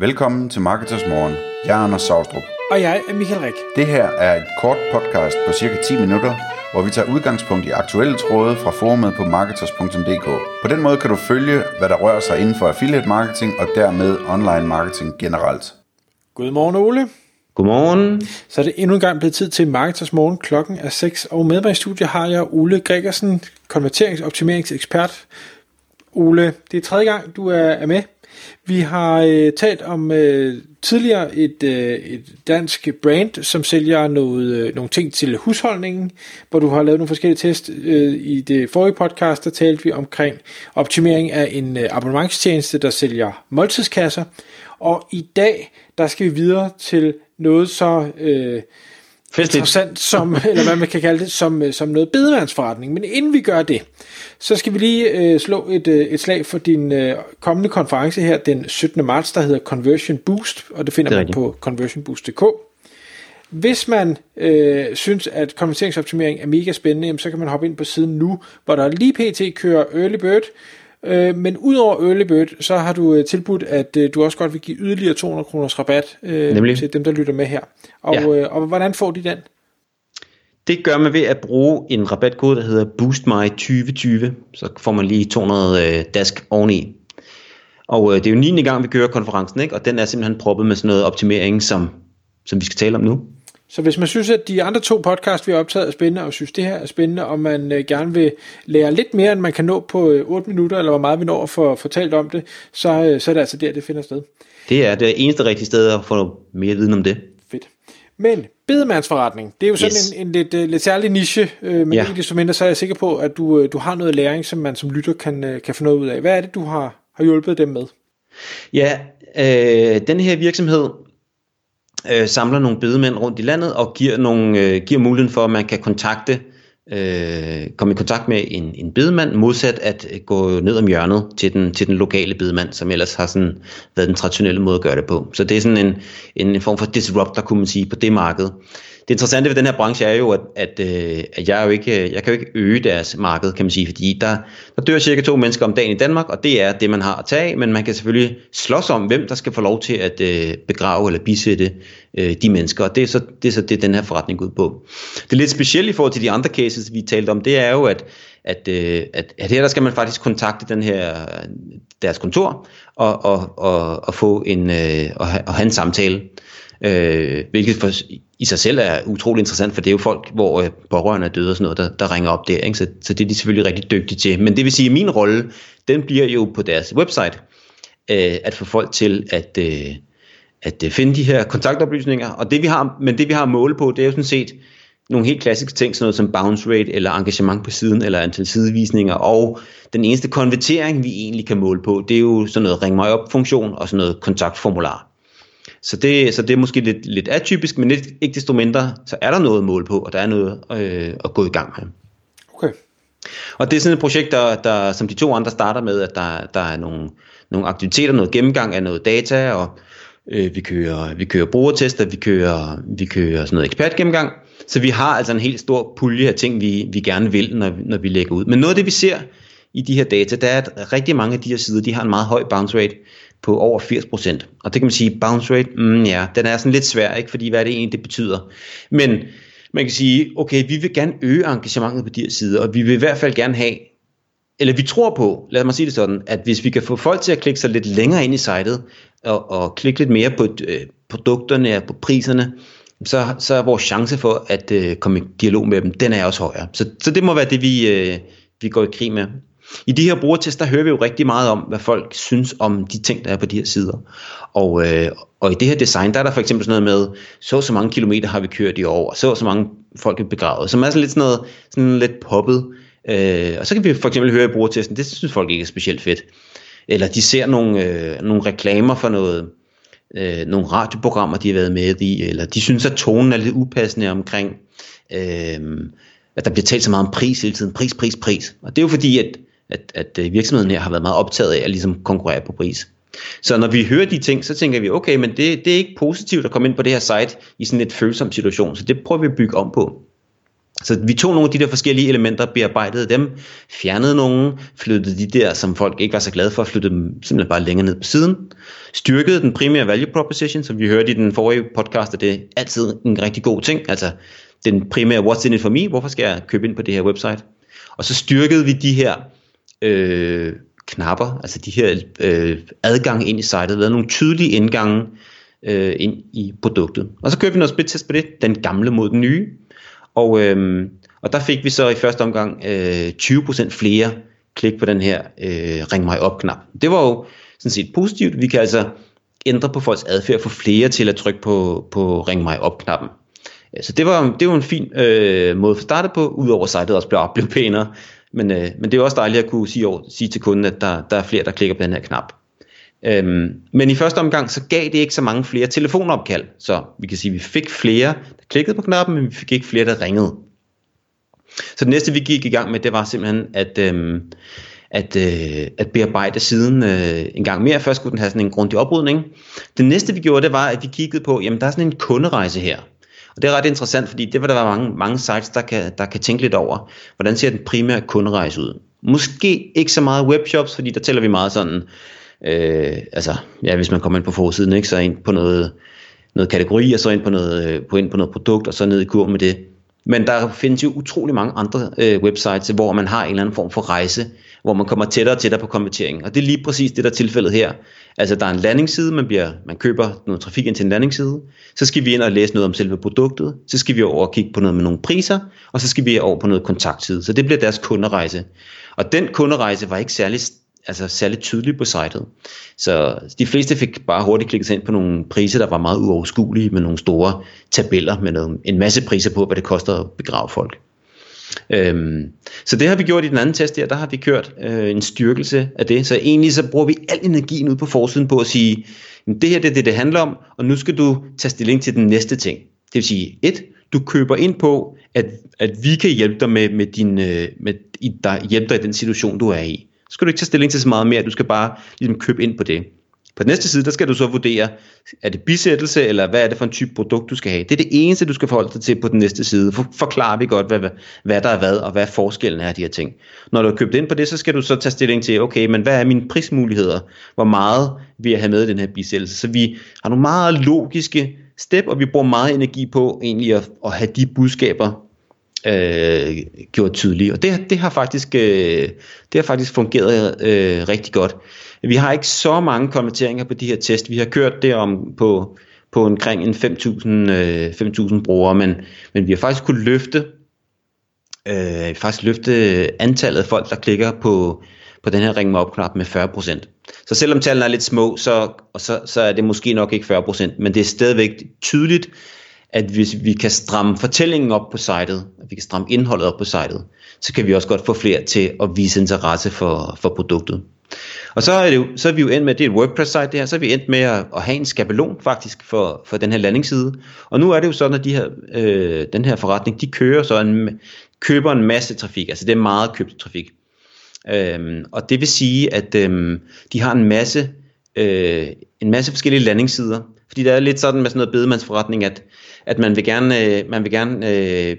Velkommen til Marketers Morgen. Jeg er Anders Saustrup. Og jeg er Michael Rik. Det her er et kort podcast på cirka 10 minutter, hvor vi tager udgangspunkt i aktuelle tråde fra forumet på marketers.dk. På den måde kan du følge, hvad der rører sig inden for affiliate marketing og dermed online marketing generelt. Godmorgen Ole. Godmorgen. Så er det endnu en gang blevet tid til Marketers Morgen. Klokken er 6, og med mig i studiet har jeg Ole Gregersen, konverteringsoptimeringsekspert. Ole, det er tredje gang, du er, er med. Vi har øh, talt om øh, tidligere et, øh, et dansk brand, som sælger noget, øh, nogle ting til husholdningen, hvor du har lavet nogle forskellige test. Øh, I det forrige podcast, der talte vi omkring optimering af en øh, abonnementstjeneste, der sælger måltidskasser. Og i dag, der skal vi videre til noget så... Øh, Festligt. interessant som, eller hvad man kan kalde det, som, øh, som noget bedevandsforretning. Men inden vi gør det, så skal vi lige øh, slå et, øh, et slag for din øh, kommende konference her den 17. marts, der hedder Conversion Boost, og det finder Det man rigtigt. på conversionboost.dk. Hvis man øh, synes, at konverteringsoptimering er mega spændende, jamen, så kan man hoppe ind på siden nu, hvor der lige pt. kører Early Bird, Øh, men udover Early Bird, så har du øh, tilbudt, at øh, du også godt vil give yderligere 200 kroners rabat øh, Nemlig. til dem, der lytter med her. Og, Ja. øh, og hvordan får de den? Det gør man ved at bruge en rabatkode, der hedder BoostMy2020. Så får man lige 200 øh, dask oveni. Og øh, det er jo 9. gang, vi kører konferencen, ikke? og den er simpelthen proppet med sådan noget optimering, som, som vi skal tale om nu. Så hvis man synes, at de andre to podcasts, vi har optaget, er spændende, og synes, det her er spændende, og man øh, gerne vil lære lidt mere, end man kan nå på øh, 8 minutter, eller hvor meget vi når at få fortalt om det, så, øh, så er det altså der, det finder sted. Det er det eneste rigtige sted at få mere viden om det. Fedt. Men bedemandsforretning, det er jo sådan Yes. en, en lidt, uh, lidt særlig niche, uh, men ja. Ikke desto mindre, så er jeg sikker på, at du, uh, du har noget læring, som man som lytter kan, uh, kan få noget ud af. Hvad er det, du har, har hjulpet dem med? Ja, øh, den her virksomhed øh, samler nogle bedemænd rundt i landet og giver, nogle, øh, giver muligheden for, at man kan kontakte, øh, komme i kontakt med en, en bedemand, modsat at øh, gå ned om hjørnet til den, til den lokale bedemand, som ellers har sådan været den traditionelle måde at gøre det på. Så det er sådan en, en, en form for disruptor, kunne man sige, på det marked. Det interessante ved den her branche er jo, at, at, øh, at jeg, jo ikke, øh, jeg kan jo ikke øge deres marked, kan man sige, fordi der, der dør cirka to mennesker om dagen i Danmark, og det er det, man har at tage af, men man kan selvfølgelig slås om, hvem der skal få lov til at øh, begrave eller bisætte øh, de mennesker, og det er, så, det er så det, den her forretning går ud på. Det lidt specielle i forhold til de andre cases, vi talte om, det er jo, at, at, øh, at, at her der skal man faktisk kontakte den her, deres kontor og, og, og, og få en, øh, og, og have en samtale. Øh, hvilket for, i sig selv er utrolig interessant, for det er jo folk, hvor øh, pårørende er døde og sådan noget, der, der ringer op der, ikke? Så, så det er de selvfølgelig rigtig dygtige til. Men det vil sige, at min rolle, den bliver jo på deres website, øh, at få folk til at, øh, at øh, finde de her kontaktoplysninger. Og det vi har, men det vi har at måle på, det er jo sådan set nogle helt klassiske ting, sådan noget som bounce rate, eller engagement på siden, eller antal sidevisninger, og den eneste konvertering, vi egentlig kan måle på, det er jo sådan noget ring mig op funktion, og sådan noget kontaktformular. Så det, så det er måske lidt, lidt atypisk, men ikke, ikke desto mindre, så er der noget at måle på, og der er noget øh, at gå i gang med. Okay. Og det er sådan et projekt, der, der, som de to andre starter med, at der, der er nogle, nogle aktiviteter, noget gennemgang af noget data, og øh, vi, kører, vi kører brugertester, vi kører, vi kører sådan noget ekspertgennemgang. Så vi har altså en helt stor pulje af ting, vi, vi gerne vil, når, når vi lægger ud. Men noget af det, vi ser i de her data, det er, at rigtig mange af de her sider, de har en meget høj bounce rate på over 80%. Og det kan man sige, bounce rate, mm, ja, den er sådan lidt svær, ikke? fordi hvad er det egentlig, det betyder. Men man kan sige, okay, vi vil gerne øge engagementet på de her sider, og vi vil i hvert fald gerne have, eller vi tror på, lad mig sige det sådan, at hvis vi kan få folk til at klikke sig lidt længere ind i sitet, og, og klikke lidt mere på øh, produkterne og på priserne, så, så er vores chance for at øh, komme i dialog med dem, den er også højere. Så, så det må være det, vi, øh, vi går i krig med. I de her brugertester, der hører vi jo rigtig meget om, hvad folk synes om de ting, der er på de her sider. Og, øh, og i det her design, der er der for eksempel sådan noget med, så og så mange kilometer har vi kørt i år, og så og så mange folk er begravet, som er sådan lidt sådan noget, sådan lidt poppet. Øh, og så kan vi for eksempel høre i brugertesten, det synes folk ikke er specielt fedt. Eller de ser nogle, øh, nogle reklamer for noget, øh, nogle radioprogrammer, de har været med i, eller de synes, at tonen er lidt upassende omkring, øh, at der bliver talt så meget om pris hele tiden, pris, pris, pris. Og det er jo fordi, at, at, at øh, virksomheden her har været meget optaget af at ligesom konkurrere på pris. Så når vi hører de ting, så tænker vi, okay, men det, det er ikke positivt at komme ind på det her site i sådan et følsom situation, så det prøver vi at bygge om på. Så vi tog nogle af de der forskellige elementer, bearbejdede dem, fjernede nogle, flyttede de der, som folk ikke var så glade for, flyttede dem simpelthen bare længere ned på siden, styrkede den primære value proposition, som vi hørte i den forrige podcast, og det er altid en rigtig god ting, altså den primære what's in it for me, hvorfor skal jeg købe ind på det her website? Og så styrkede vi de her øh, knapper, altså de her øh, adgang ind i sitet, lavede nogle tydelige indgange øh, ind i produktet. Og så kørte vi noget splittest på det, den gamle mod den nye, og, øh, og der fik vi så i første omgang øh, 20% flere klik på den her øh, ring mig op knap. Det var jo sådan set positivt. Vi kan altså ændre på folks adfærd, få flere til at trykke på, på ring mig op knappen. Så det var, det var en fin øh, måde at starte på, udover sitet også blev, blev pænere. Men, øh, men det er også dejligt at kunne sige, over, sige til kunden, at der, der er flere, der klikker på den her knap. Øhm, men i første omgang, så gav det ikke så mange flere telefonopkald. Så vi kan sige, at vi fik flere, der klikkede på knappen, men vi fik ikke flere, der ringede. Så det næste, vi gik i gang med, det var simpelthen at, øhm, at, øh, at bearbejde siden øh, en gang mere. Først skulle den have sådan en grundig oprydning. Det næste, vi gjorde, det var, at vi kiggede på, jamen der er sådan en kunderejse her. Og det er ret interessant, fordi det var der være mange, mange sites, der kan, der kan tænke lidt over. Hvordan ser den primære kunderejse ud? Måske ikke så meget webshops, fordi der tæller vi meget sådan, øh, altså ja, hvis man kommer ind på forsiden, ikke, så ind på noget, noget kategori, og så ind på noget, øh, på ind på noget produkt, og så ned i kurven med det. Men der findes jo utrolig mange andre øh, websites, hvor man har en eller anden form for rejse, hvor man kommer tættere og tættere på konverteringen. Og det er lige præcis det, der er tilfældet her. Altså der er en landingsside, man, bliver, man køber noget trafik ind til en landingsside, så skal vi ind og læse noget om selve produktet, så skal vi over og kigge på noget med nogle priser, og så skal vi over på noget kontaktside. Så det bliver deres kunderejse. Og den kunderejse var ikke særlig altså særligt tydelig på sitet. Så de fleste fik bare hurtigt klikket sig ind på nogle priser, der var meget uoverskuelige, med nogle store tabeller med noget, en masse priser på, hvad det koster at begrave folk. Øhm, så det har vi gjort i den anden test her, der har vi kørt øh, en styrkelse af det. Så egentlig så bruger vi al energien ud på forsiden på at sige, det her det er det, det handler om, og nu skal du tage stilling til den næste ting. Det vil sige, et, du køber ind på, at, at vi kan hjælpe dig med, med din, øh, med, i, der, hjælpe dig i den situation, du er i. Så skal du ikke tage stilling til så meget mere, du skal bare ligesom købe ind på det. På den næste side, der skal du så vurdere, er det bisættelse, eller hvad er det for en type produkt, du skal have. Det er det eneste, du skal forholde dig til på den næste side. For, forklarer vi godt, hvad, hvad der er hvad, og hvad forskellen er af de her ting. Når du har købt ind på det, så skal du så tage stilling til, okay, men hvad er mine prismuligheder? Hvor meget vil jeg have med i den her bisættelse? Så vi har nogle meget logiske step, og vi bruger meget energi på egentlig at, at have de budskaber øh, gjort tydelige. Og det, det, har faktisk, øh, det har faktisk fungeret øh, rigtig godt. Vi har ikke så mange konverteringer på de her test. Vi har kørt det om på, på omkring en 5.000 øh, 5.000 brugere, men, men vi har faktisk kunne løfte øh, faktisk løfte antallet af folk, der klikker på, på den her ring mig op knap med 40%. Så selvom tallene er lidt små, så, og så, så er det måske nok ikke 40%, men det er stadigvæk tydeligt, at hvis vi kan stramme fortællingen op på sitet, at vi kan stramme indholdet op på sitet, så kan vi også godt få flere til at vise interesse for, for produktet. Og så er, det jo, så er vi jo endt med, det er et WordPress-site det her, så er vi endt med at, at have en skabelon faktisk for, for den her landingsside. Og nu er det jo sådan, at de her, øh, den her forretning, de kører så en, køber en masse trafik, altså det er meget købt trafik. Øhm, og det vil sige, at øhm, de har en masse, øh, en masse forskellige landingssider, fordi der er lidt sådan med sådan noget bedemandsforretning, at, at man vil gerne, øh, man vil gerne øh,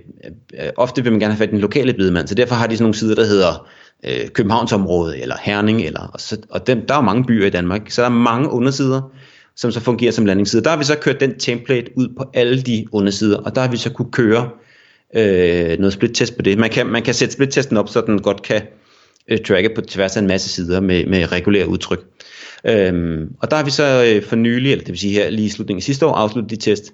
øh, ofte vil man gerne have fat i den lokale bedemand, så derfor har de sådan nogle sider, der hedder øh, Københavnsområdet, eller Herning, eller, og, så, og dem, der er mange byer i Danmark, så der er mange undersider, som så fungerer som landingssider. Der har vi så kørt den template ud på alle de undersider, og der har vi så kunne køre øh, noget split-test på det. Man kan, man kan sætte split-testen op, så den godt kan øh, Øh, tracke på tværs af en masse sider med, med regulære udtryk. Øhm, og der har vi så øh, for nylig, eller det vil sige her lige i slutningen af sidste år, afsluttet de test.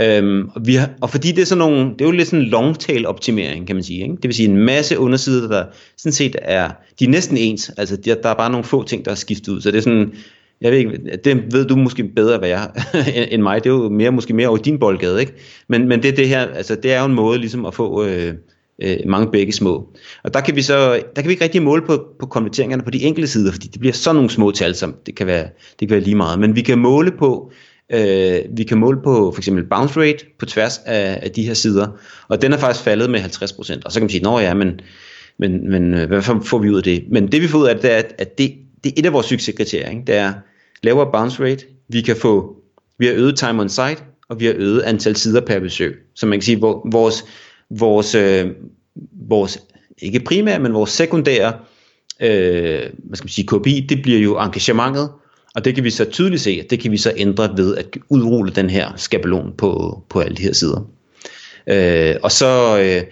Øhm, og, vi har, og fordi det er sådan nogle, det er jo lidt sådan en long tail optimering, kan man sige. Ikke? Det vil sige en masse undersider, der sådan set er, de er næsten ens. Altså der, der er bare nogle få ting, der er skiftet ud. Så det er sådan, jeg ved ikke, det ved du måske bedre, hvad jeg end mig. Det er jo mere, måske mere over din boldgade, ikke? Men, men det, det her, altså det er jo en måde ligesom at få øh, øh, mange begge små. Og der kan vi så, der kan vi ikke rigtig måle på, på konverteringerne på de enkelte sider, fordi det bliver sådan nogle små tal, som det kan være, det kan være lige meget. Men vi kan måle på, øh, vi kan måle på for eksempel bounce rate på tværs af, af de her sider, og den er faktisk faldet med 50%. Og så kan man sige, nå ja, men, men, men øh, hvad får vi ud af det? Men det vi får ud af det, er, at det, det er et af vores succeskriterier. Ikke? Det er lavere bounce rate, vi kan få, vi har øget time on site, og vi har øget antal sider per besøg. Så man kan sige, hvor vores vores, øh, vores ikke primære, men vores sekundære øh, hvad skal man sige, KPI, det bliver jo engagementet, og det kan vi så tydeligt se, at det kan vi så ændre ved at udrulle den her skabelon på, på alle de her sider. Øh, og så, øh,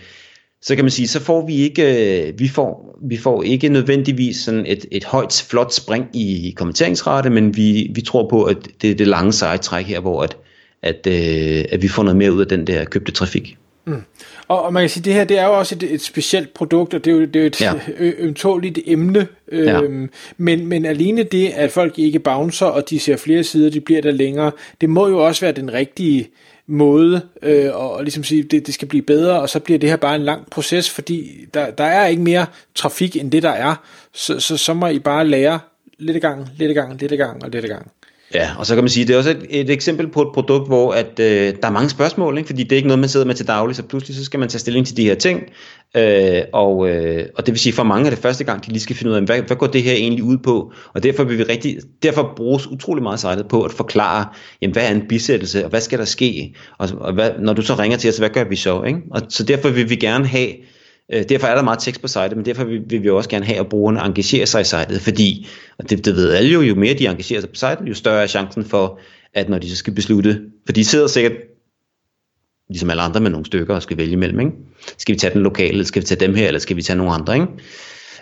så kan man sige, så får vi ikke, øh, vi får, vi får ikke nødvendigvis sådan et, et højt, flot spring i kommenteringsrate, men vi, vi tror på, at det er det lange seje træk her, hvor at, at, øh, at vi får noget mere ud af den der købte trafik. Mm. Og, og man kan sige, at det her det er jo også et, et specielt produkt, og det er jo, det er jo et ja. ømtåligt emne. Ja. Øhm, men, men alene det, at folk ikke bouncer, og de ser flere sider, de bliver der længere, det må jo også være den rigtige måde, øh, og, og ligesom sige, det, det skal blive bedre, og så bliver det her bare en lang proces, fordi der, der er ikke mere trafik end det, der er. Så, så, så må I bare lære lidt i gang, lidt i gang, lidt i gang og lidt i gang. Ja, og så kan man sige, det er også et, et eksempel på et produkt, hvor at, øh, der er mange spørgsmål, ikke? fordi det er ikke noget, man sidder med til daglig, så pludselig så skal man tage stilling til de her ting, øh, og, øh, og det vil sige, for mange er det første gang, de lige skal finde ud af, hvad, hvad går det her egentlig ud på, og derfor vil vi rigtig, derfor bruges utrolig meget sejlet på at forklare, jamen, hvad er en bisættelse, og hvad skal der ske, og, og hvad, når du så ringer til os, hvad gør vi så, ikke? og så derfor vil vi gerne have, Øh, derfor er der meget tekst på sitet, men derfor vil, vil vi også gerne have, at brugerne engagerer sig i sitet, fordi, og det, det ved alle jo, jo mere de engagerer sig på sitet, jo større er chancen for, at når de så skal beslutte, for de sidder sikkert ligesom alle andre med nogle stykker og skal vælge imellem, ikke? Skal vi tage den lokale, eller skal vi tage dem her, eller skal vi tage nogle andre, ikke?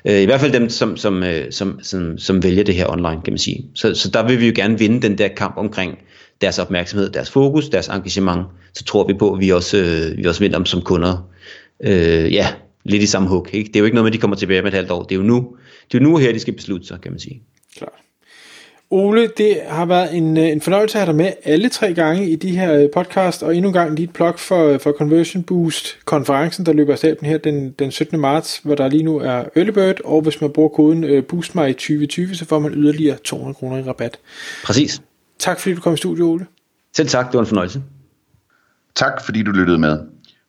Øh, I hvert fald dem, som, som, øh, som, som, som vælger det her online, kan man sige. Så, så der vil vi jo gerne vinde den der kamp omkring deres opmærksomhed, deres fokus, deres engagement. Så tror vi på, at vi også, øh, vi også vinder dem som kunder. Øh, ja, lidt i samme hug. Ikke? Det er jo ikke noget med, at de kommer tilbage med et halvt år. Det er jo nu, det er jo nu her, de skal beslutte sig, kan man sige. Klart. Ole, det har været en, øh, en fornøjelse at have dig med alle tre gange i de her øh, podcast, og endnu en gang lige et plug for, øh, for Conversion Boost konferencen, der løber af her den, den 17. marts, hvor der lige nu er early bird, og hvis man bruger koden uh, BOOSTMY2020, så får man yderligere 200 kroner i rabat. Præcis. Tak fordi du kom i studiet, Ole. Selv tak, det var en fornøjelse. Tak fordi du lyttede med.